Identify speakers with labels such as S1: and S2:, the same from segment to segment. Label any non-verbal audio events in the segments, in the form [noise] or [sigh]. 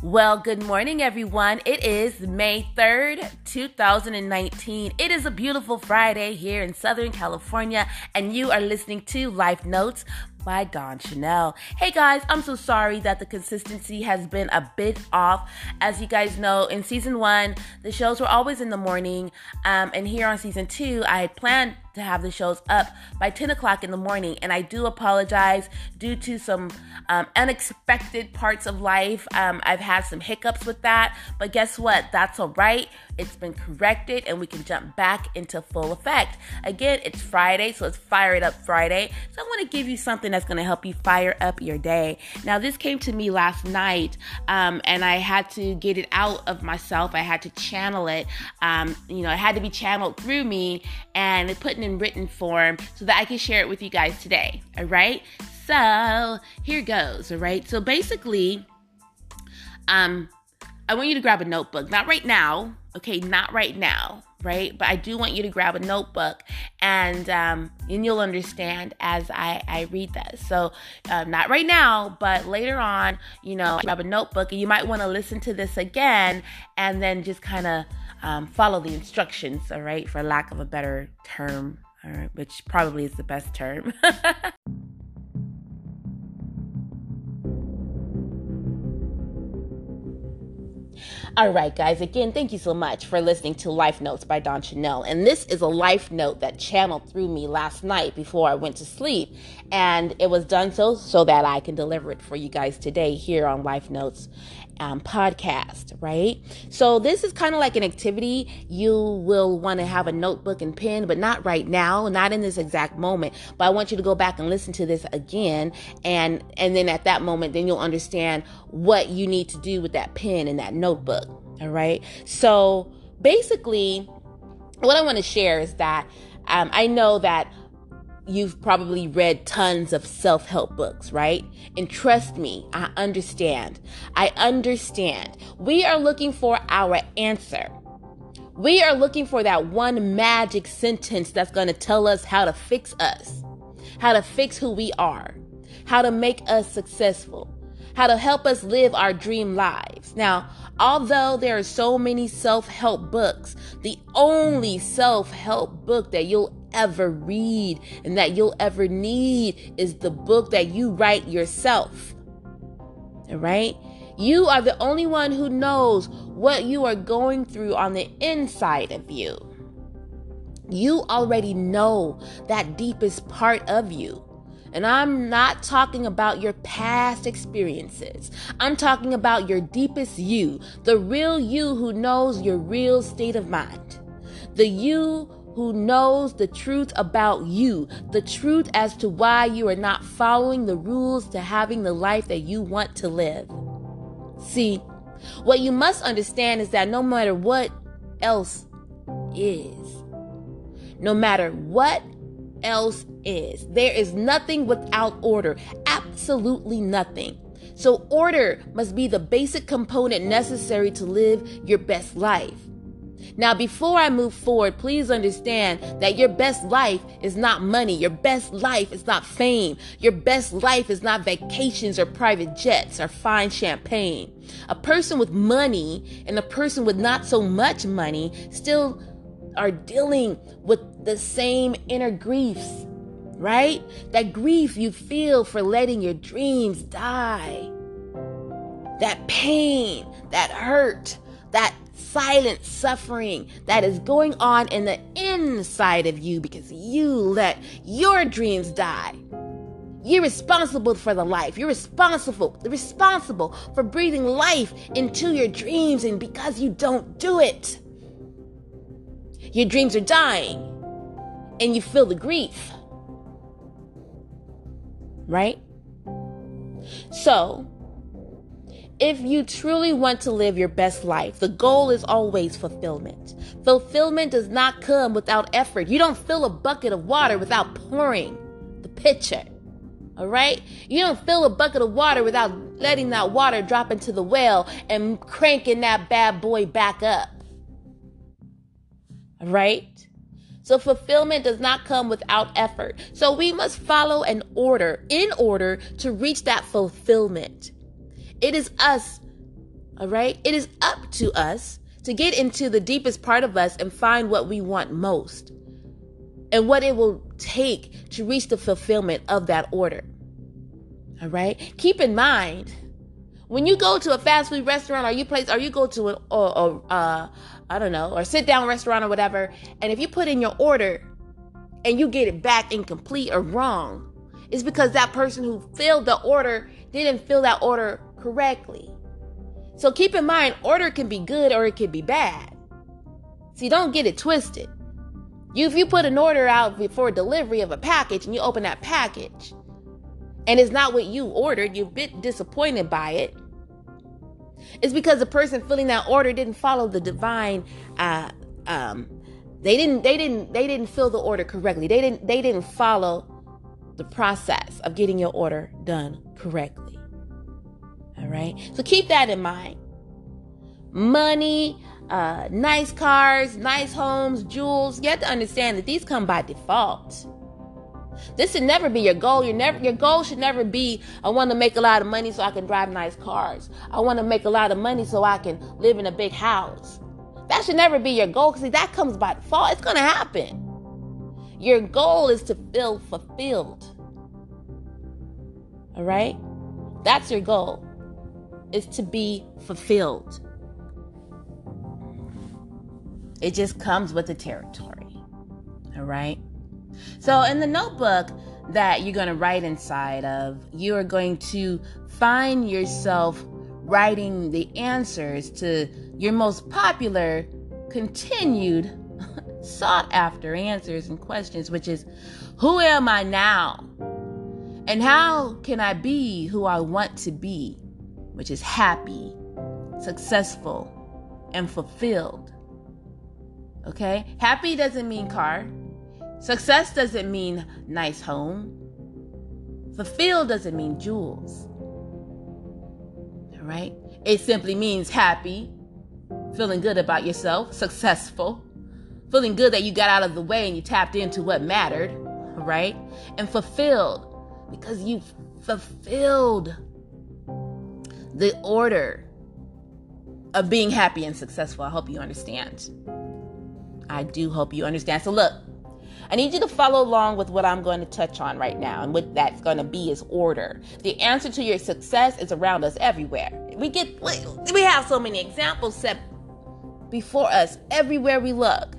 S1: Well, good morning, everyone. It is May 3rd, 2019. It is a beautiful Friday here in Southern California, and you are listening to Life Notes by Dawn Chanel. Hey guys, I'm so sorry that the consistency has been a bit off. As you guys know, in season one, the shows were always in the morning, um, and here on season two, I had planned to have the shows up by 10 o'clock in the morning. And I do apologize due to some um, unexpected parts of life. Um, I've had some hiccups with that, but guess what? That's all right. It's been corrected and we can jump back into full effect. Again, it's Friday, so it's Fire It Up Friday. So I want to give you something that's going to help you fire up your day. Now, this came to me last night um, and I had to get it out of myself. I had to channel it. Um, you know, it had to be channeled through me and it put in written form so that I can share it with you guys today. All right. So here goes. All right. So basically, um, I want you to grab a notebook. Not right now. Okay. Not right now. Right. But I do want you to grab a notebook and, um, and you'll understand as I, I read this. So, uh, not right now, but later on, you know, grab a notebook and you might want to listen to this again and then just kind of, um, follow the instructions, all right, for lack of a better term, all right, which probably is the best term. [laughs] All right, guys, again, thank you so much for listening to Life Notes by Don Chanel. And this is a life note that channeled through me last night before I went to sleep. And it was done so so that I can deliver it for you guys today here on Life Notes um, podcast, right? So this is kind of like an activity. You will want to have a notebook and pen, but not right now, not in this exact moment. But I want you to go back and listen to this again, and and then at that moment, then you'll understand what you need to do with that pen and that notebook. All right. So basically, what I want to share is that um, I know that you've probably read tons of self help books, right? And trust me, I understand. I understand. We are looking for our answer. We are looking for that one magic sentence that's going to tell us how to fix us, how to fix who we are, how to make us successful, how to help us live our dream lives. Now, although there are so many self help books, the only self help book that you'll ever read and that you'll ever need is the book that you write yourself. All right? You are the only one who knows what you are going through on the inside of you. You already know that deepest part of you. And I'm not talking about your past experiences. I'm talking about your deepest you, the real you who knows your real state of mind. The you who knows the truth about you, the truth as to why you are not following the rules to having the life that you want to live. See, what you must understand is that no matter what else is, no matter what else is, there is nothing without order, absolutely nothing. So, order must be the basic component necessary to live your best life. Now, before I move forward, please understand that your best life is not money. Your best life is not fame. Your best life is not vacations or private jets or fine champagne. A person with money and a person with not so much money still are dealing with the same inner griefs, right? That grief you feel for letting your dreams die. That pain, that hurt, that silent suffering that is going on in the inside of you because you let your dreams die. You're responsible for the life. You're responsible, responsible for breathing life into your dreams, and because you don't do it, your dreams are dying and you feel the grief. Right? So, if you truly want to live your best life, the goal is always fulfillment. Fulfillment does not come without effort. You don't fill a bucket of water without pouring the pitcher. All right? You don't fill a bucket of water without letting that water drop into the well and cranking that bad boy back up. All right? So fulfillment does not come without effort. So we must follow an order in order to reach that fulfillment. It is us, All right? It is up to us to get into the deepest part of us and find what we want most and what it will take to reach the fulfillment of that order. All right? Keep in mind, when you go to a fast food restaurant or you place or you go to an or, or uh I don't know, or sit down restaurant or whatever, and if you put in your order and you get it back incomplete or wrong, it's because that person who filled the order didn't fill that order correctly. So keep in mind, order can be good or it can be bad. See, don't get it twisted. You, if you put an order out before delivery of a package and you open that package and it's not what you ordered, you're a bit disappointed by it. It's because the person filling that order didn't follow the divine uh, um, they didn't they didn't they didn't fill the order correctly. They didn't they didn't follow the process of getting your order done correctly. All right? So keep that in mind. Money, uh, nice cars, nice homes, jewels. You have to understand that these come by default. This should never be your goal. Your never your goal should never be I want to make a lot of money so I can drive nice cars. I want to make a lot of money so I can live in a big house. That should never be your goal because that comes by default. It's gonna happen. Your goal is to feel fulfilled. All right? That's your goal. Is to be fulfilled. It just comes with the territory. All right? So, in the notebook that you're going to write inside of, you are going to find yourself writing the answers to your most popular, continued, [laughs] sought after answers and questions, which is Who am I now? And how can I be who I want to be, which is happy, successful, and fulfilled? Okay? Happy doesn't mean car. Success doesn't mean nice home. Fulfilled doesn't mean jewels. All right? It simply means happy, feeling good about yourself, successful, feeling good that you got out of the way and you tapped into what mattered, all right? And fulfilled because you fulfilled the order of being happy and successful. I hope you understand. I do hope you understand. So, look, I need you to follow along with what I'm going to touch on right now. And what that's going to be is order. The answer to your success is around us everywhere. We get, we have so many examples set before us everywhere we look.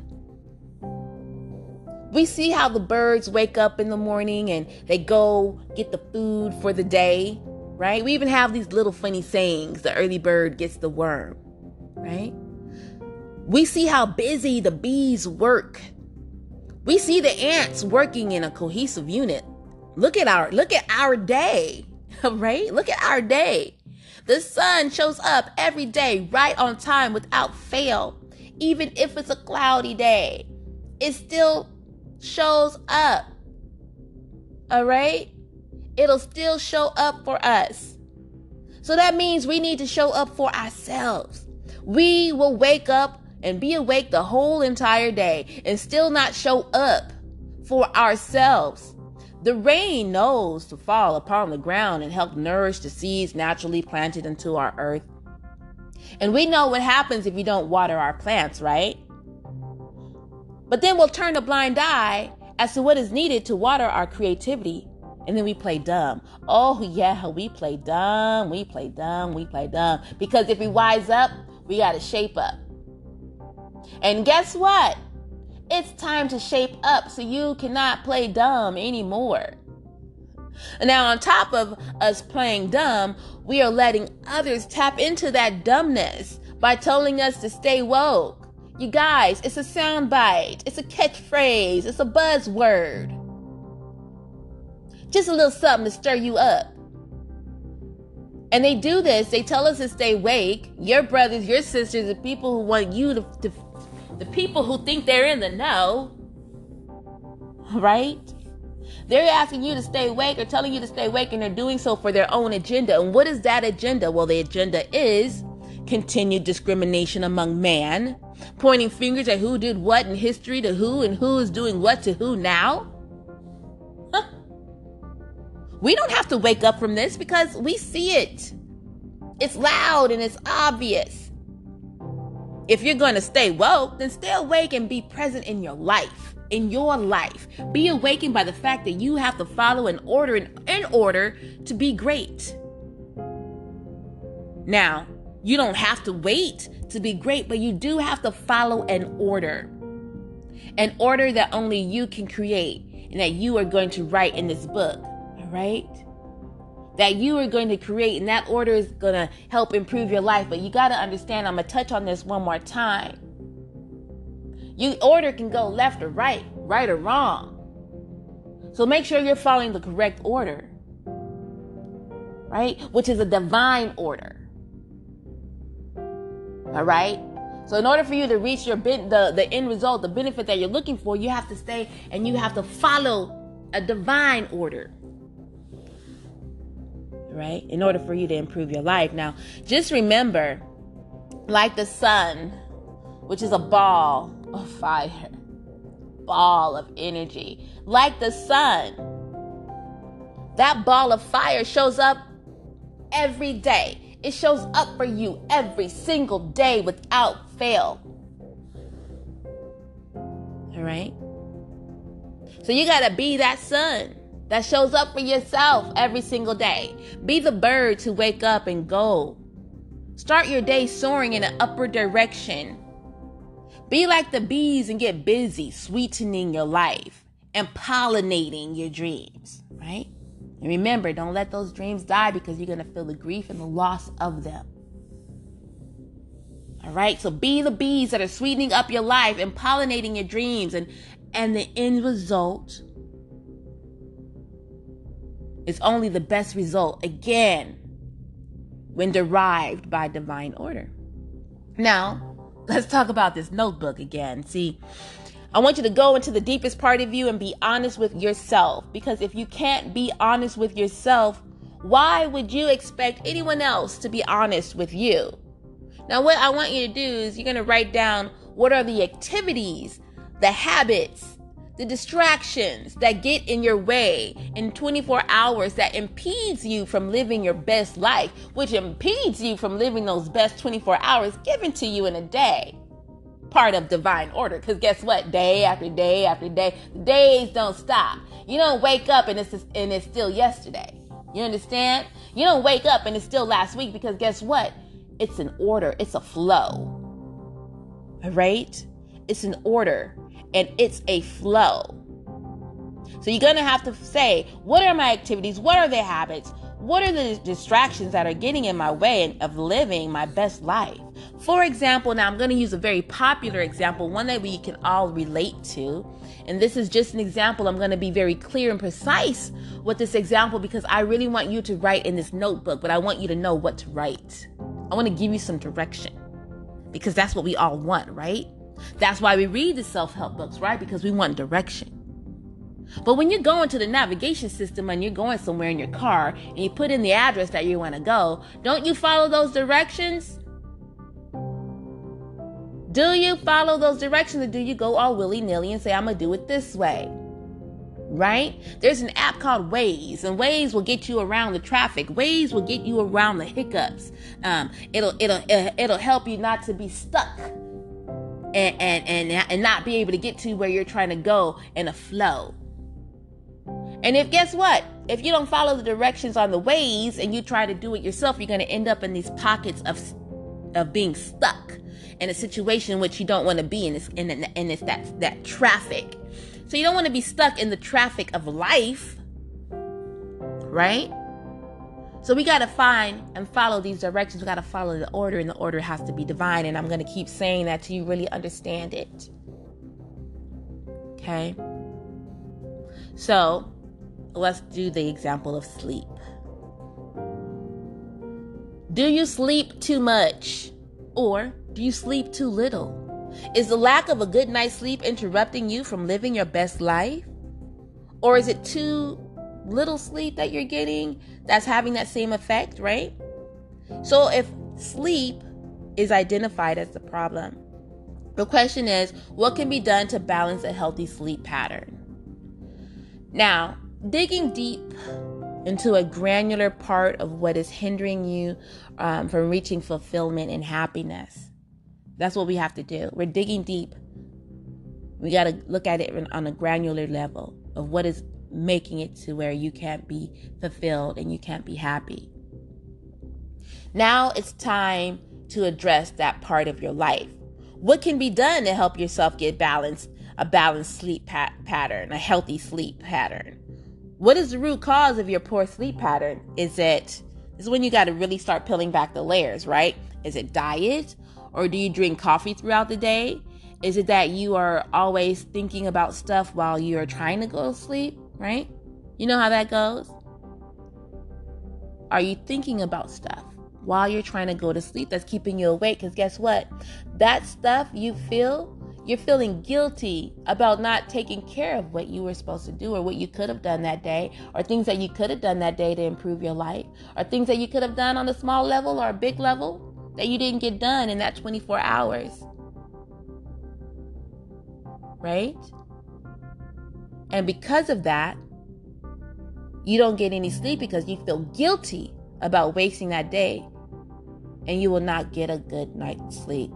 S1: We see how the birds wake up in the morning and they go get the food for the day, right? We even have these little funny sayings the early bird gets the worm, right? We see how busy the bees work. We see the ants working in a cohesive unit. Look at our look at our day, [laughs] right? Look at our day. The sun shows up every day right on time without fail. Even if it's a cloudy day, it still shows up. All right? It'll still show up for us. So that means we need to show up for ourselves. We will wake up and be awake the whole entire day and still not show up for ourselves. The rain knows to fall upon the ground and help nourish the seeds naturally planted into our earth. And we know what happens if you don't water our plants, right? But then we'll turn a blind eye as to what is needed to water our creativity. And then we play dumb. Oh, yeah, we play dumb. We play dumb. We play dumb. Because if we wise up, we got to shape up. And guess what? It's time to shape up so you cannot play dumb anymore. Now, on top of us playing dumb, we are letting others tap into that dumbness by telling us to stay woke. You guys, it's a soundbite, it's a catchphrase, it's a buzzword. Just a little something to stir you up. And they do this, they tell us to stay awake. Your brothers, your sisters, the people who want you to, to the people who think they're in the know, right? They're asking you to stay awake or telling you to stay awake, and they're doing so for their own agenda. And what is that agenda? Well, the agenda is continued discrimination among man, pointing fingers at who did what in history to who and who is doing what to who now. We don't have to wake up from this because we see it. It's loud and it's obvious. If you're going to stay woke, then stay awake and be present in your life. In your life, be awakened by the fact that you have to follow an order in order to be great. Now, you don't have to wait to be great, but you do have to follow an order. An order that only you can create and that you are going to write in this book. Right? That you are going to create, and that order is going to help improve your life. But you got to understand, I'm going to touch on this one more time. Your order can go left or right, right or wrong. So make sure you're following the correct order, right? Which is a divine order. All right? So in order for you to reach your ben- the the end result, the benefit that you're looking for, you have to stay and you have to follow a divine order. Right? In order for you to improve your life. Now, just remember like the sun, which is a ball of fire, ball of energy, like the sun. That ball of fire shows up every day it shows up for you every single day without fail. All right? So you got to be that sun that shows up for yourself every single day. Be the bird to wake up and go. Start your day soaring in an upward direction. Be like the bees and get busy sweetening your life and pollinating your dreams, right? And remember, don't let those dreams die because you're going to feel the grief and the loss of them. All right? So be the bees that are sweetening up your life and pollinating your dreams and and the end result is only the best result again when derived by divine order. Now, let's talk about this notebook again. See, I want you to go into the deepest part of you and be honest with yourself. Because if you can't be honest with yourself, why would you expect anyone else to be honest with you? Now, what I want you to do is you're going to write down what are the activities, the habits, the distractions that get in your way in 24 hours that impedes you from living your best life, which impedes you from living those best 24 hours given to you in a day part of divine order. Because guess what? Day after day after day, days don't stop. You don't wake up and it's just, and it's still yesterday. You understand? You don't wake up and it's still last week because guess what? It's an order. It's a flow. All right? It's an order and it's a flow. So you're going to have to say, what are my activities? What are the habits? What are the distractions that are getting in my way of living my best life? For example, now I'm going to use a very popular example, one that we can all relate to. And this is just an example. I'm going to be very clear and precise with this example because I really want you to write in this notebook, but I want you to know what to write. I want to give you some direction because that's what we all want, right? That's why we read the self help books, right? Because we want direction. But when you're going to the navigation system and you're going somewhere in your car and you put in the address that you want to go, don't you follow those directions? Do you follow those directions or do you go all willy nilly and say, I'm going to do it this way? Right? There's an app called Waze, and Waze will get you around the traffic. Waze will get you around the hiccups. Um, it'll it'll it'll help you not to be stuck and, and and and not be able to get to where you're trying to go in a flow. And if guess what? If you don't follow the directions on the Waze and you try to do it yourself, you're going to end up in these pockets of of being stuck in a situation which you don't want to be in. It's, in, and it's that that traffic. So you don't want to be stuck in the traffic of life, right? So we got to find and follow these directions. We got to follow the order, and the order has to be divine. And I'm going to keep saying that till you really understand it. Okay. So let's do the example of sleep. Do you sleep too much? Or do you sleep too little? Is the lack of a good night's sleep interrupting you from living your best life? Or is it too little sleep that you're getting that's having that same effect, right? So if sleep is identified as the problem, the question is what can be done to balance a healthy sleep pattern? Now, digging deep into a granular part of what is hindering you um, from reaching fulfillment and happiness. That's what we have to do. We're digging deep. We got to look at it on a granular level of what is making it to where you can't be fulfilled and you can't be happy. Now it's time to address that part of your life. What can be done to help yourself get balanced, a balanced sleep pat- pattern, a healthy sleep pattern? What is the root cause of your poor sleep pattern? Is it is when you got to really start peeling back the layers, right? Is it diet or do you drink coffee throughout the day? Is it that you are always thinking about stuff while you are trying to go to sleep, right? You know how that goes? Are you thinking about stuff? while you're trying to go to sleep that's keeping you awake. Because guess what? That stuff you feel, you're feeling guilty about not taking care of what you were supposed to do or what you could have done that day, or things that you could have done that day to improve your life, or things that you could have done on a small level or a big level that you didn't get done in that 24 hours. Right? And because of that, you don't get any sleep because you feel guilty about wasting that day and you will not get a good night's sleep.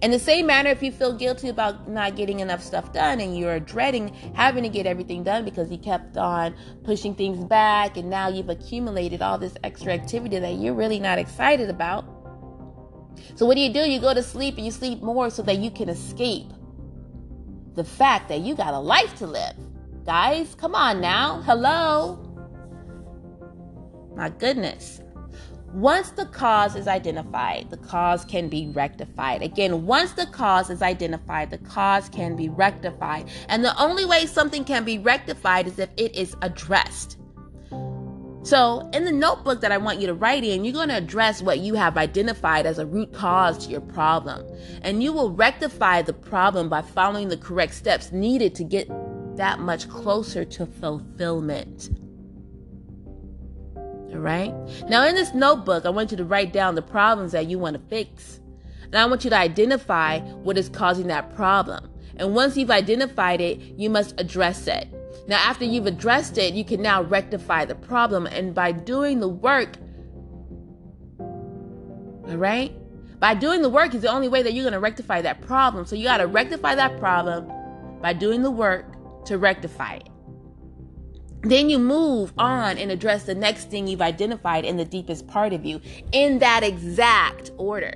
S1: In the same manner, if you feel guilty about not getting enough stuff done and you're dreading having to get everything done because you kept on pushing things back and now you've accumulated all this extra activity that you're really not excited about. So, what do you do? You go to sleep and you sleep more so that you can escape the fact that you got a life to live. Guys, come on now. Hello. My goodness. Once the cause is identified, the cause can be rectified. Again, once the cause is identified, the cause can be rectified. And the only way something can be rectified is if it is addressed. So, in the notebook that I want you to write in, you're going to address what you have identified as a root cause to your problem. And you will rectify the problem by following the correct steps needed to get that much closer to fulfillment. All right. Now, in this notebook, I want you to write down the problems that you want to fix. And I want you to identify what is causing that problem. And once you've identified it, you must address it. Now, after you've addressed it, you can now rectify the problem. And by doing the work, all right? By doing the work is the only way that you're going to rectify that problem. So you got to rectify that problem by doing the work to rectify it. Then you move on and address the next thing you've identified in the deepest part of you in that exact order,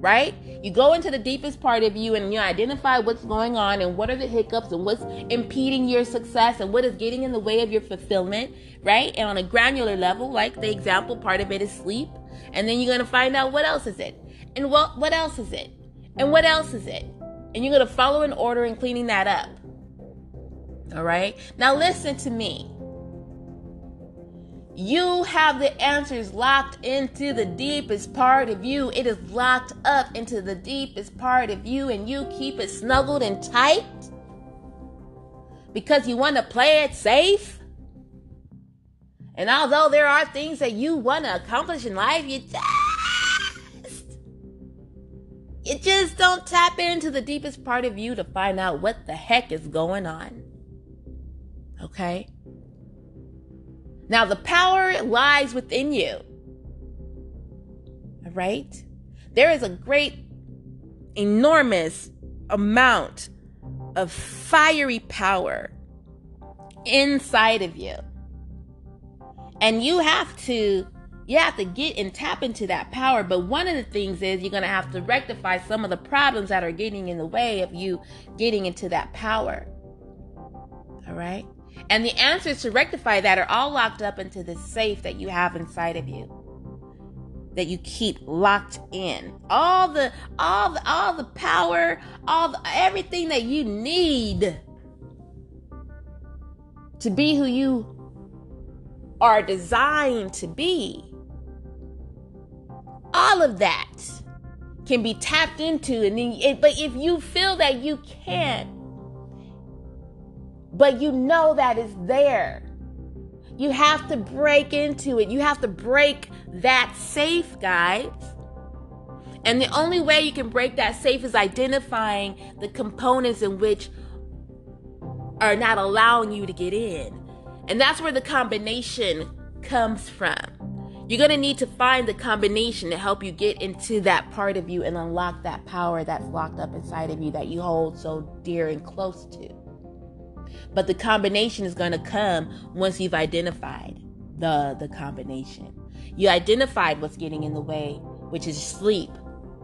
S1: right? You go into the deepest part of you and you identify what's going on and what are the hiccups and what's impeding your success and what is getting in the way of your fulfillment, right? And on a granular level, like the example, part of it is sleep. And then you're going to find out what else is it? And what, what else is it? And what else is it? And you're going to follow an order in cleaning that up. All right? Now listen to me. You have the answers locked into the deepest part of you. It is locked up into the deepest part of you, and you keep it snuggled and tight because you want to play it safe. And although there are things that you want to accomplish in life, you just you just don't tap into the deepest part of you to find out what the heck is going on. Okay? Now, the power lies within you. All right? There is a great, enormous amount of fiery power inside of you. And you have to you have to get and tap into that power. But one of the things is you're going to have to rectify some of the problems that are getting in the way of you getting into that power. All right? And the answers to rectify that are all locked up into the safe that you have inside of you. That you keep locked in. All the all the all the power, all the, everything that you need to be who you are designed to be. All of that can be tapped into and then but if you feel that you can't but you know that it's there. You have to break into it. You have to break that safe, guys. And the only way you can break that safe is identifying the components in which are not allowing you to get in. And that's where the combination comes from. You're going to need to find the combination to help you get into that part of you and unlock that power that's locked up inside of you that you hold so dear and close to. But the combination is going to come once you've identified the the combination. You identified what's getting in the way, which is sleep.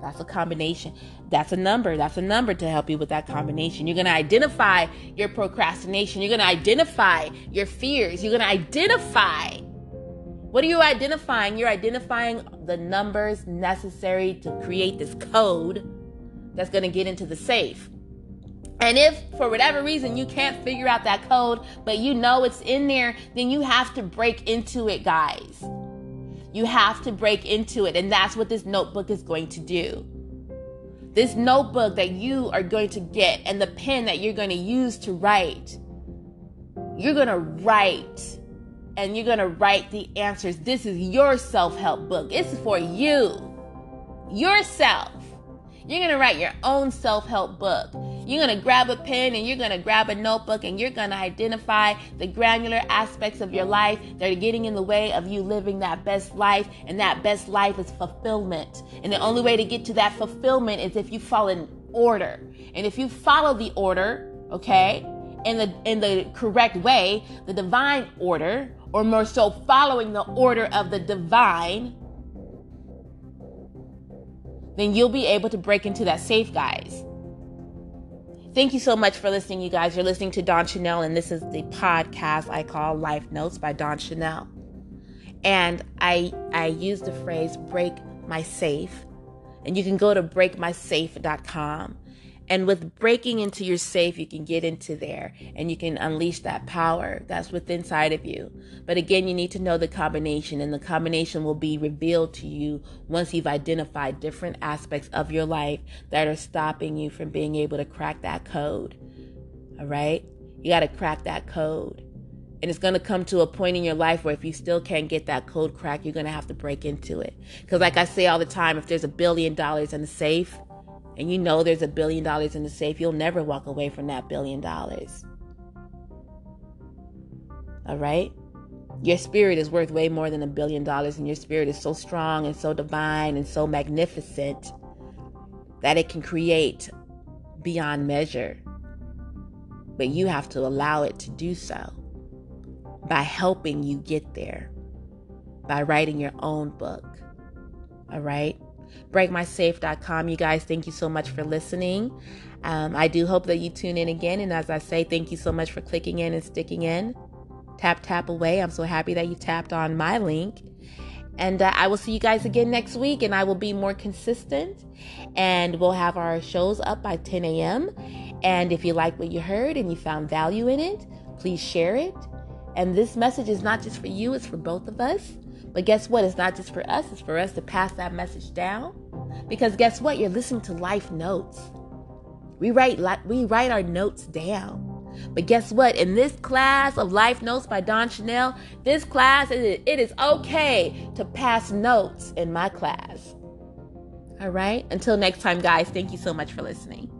S1: That's a combination. That's a number. That's a number to help you with that combination. You're going to identify your procrastination. You're going to identify your fears. You're going to identify what are you identifying? You're identifying the numbers necessary to create this code that's going to get into the safe. And if for whatever reason you can't figure out that code, but you know it's in there, then you have to break into it, guys. You have to break into it. And that's what this notebook is going to do. This notebook that you are going to get and the pen that you're going to use to write, you're going to write and you're going to write the answers. This is your self help book. It's for you, yourself. You're going to write your own self help book. You're going to grab a pen and you're going to grab a notebook and you're going to identify the granular aspects of your life that are getting in the way of you living that best life. And that best life is fulfillment. And the only way to get to that fulfillment is if you follow an order. And if you follow the order, okay, in the in the correct way, the divine order, or more so following the order of the divine, then you'll be able to break into that safe, guys. Thank you so much for listening, you guys. You're listening to Don Chanel, and this is the podcast I call Life Notes by Don Chanel. And I I use the phrase break my safe. And you can go to breakmysafe.com and with breaking into your safe, you can get into there and you can unleash that power that's within inside of you. But again, you need to know the combination, and the combination will be revealed to you once you've identified different aspects of your life that are stopping you from being able to crack that code. All right? You got to crack that code. And it's going to come to a point in your life where if you still can't get that code crack, you're going to have to break into it. Because, like I say all the time, if there's a billion dollars in the safe, and you know there's a billion dollars in the safe, you'll never walk away from that billion dollars. All right? Your spirit is worth way more than a billion dollars, and your spirit is so strong and so divine and so magnificent that it can create beyond measure. But you have to allow it to do so by helping you get there, by writing your own book. All right? breakmysafe.com. You guys, thank you so much for listening. Um, I do hope that you tune in again. And as I say, thank you so much for clicking in and sticking in. Tap, tap away. I'm so happy that you tapped on my link. And uh, I will see you guys again next week, and I will be more consistent. And we'll have our shows up by 10 a.m. And if you like what you heard and you found value in it, please share it. And this message is not just for you, it's for both of us. But guess what? It's not just for us, it's for us to pass that message down. Because guess what? You're listening to life notes. We write we write our notes down. But guess what? In this class of Life Notes by Don Chanel, this class it is okay to pass notes in my class. All right? Until next time, guys, thank you so much for listening.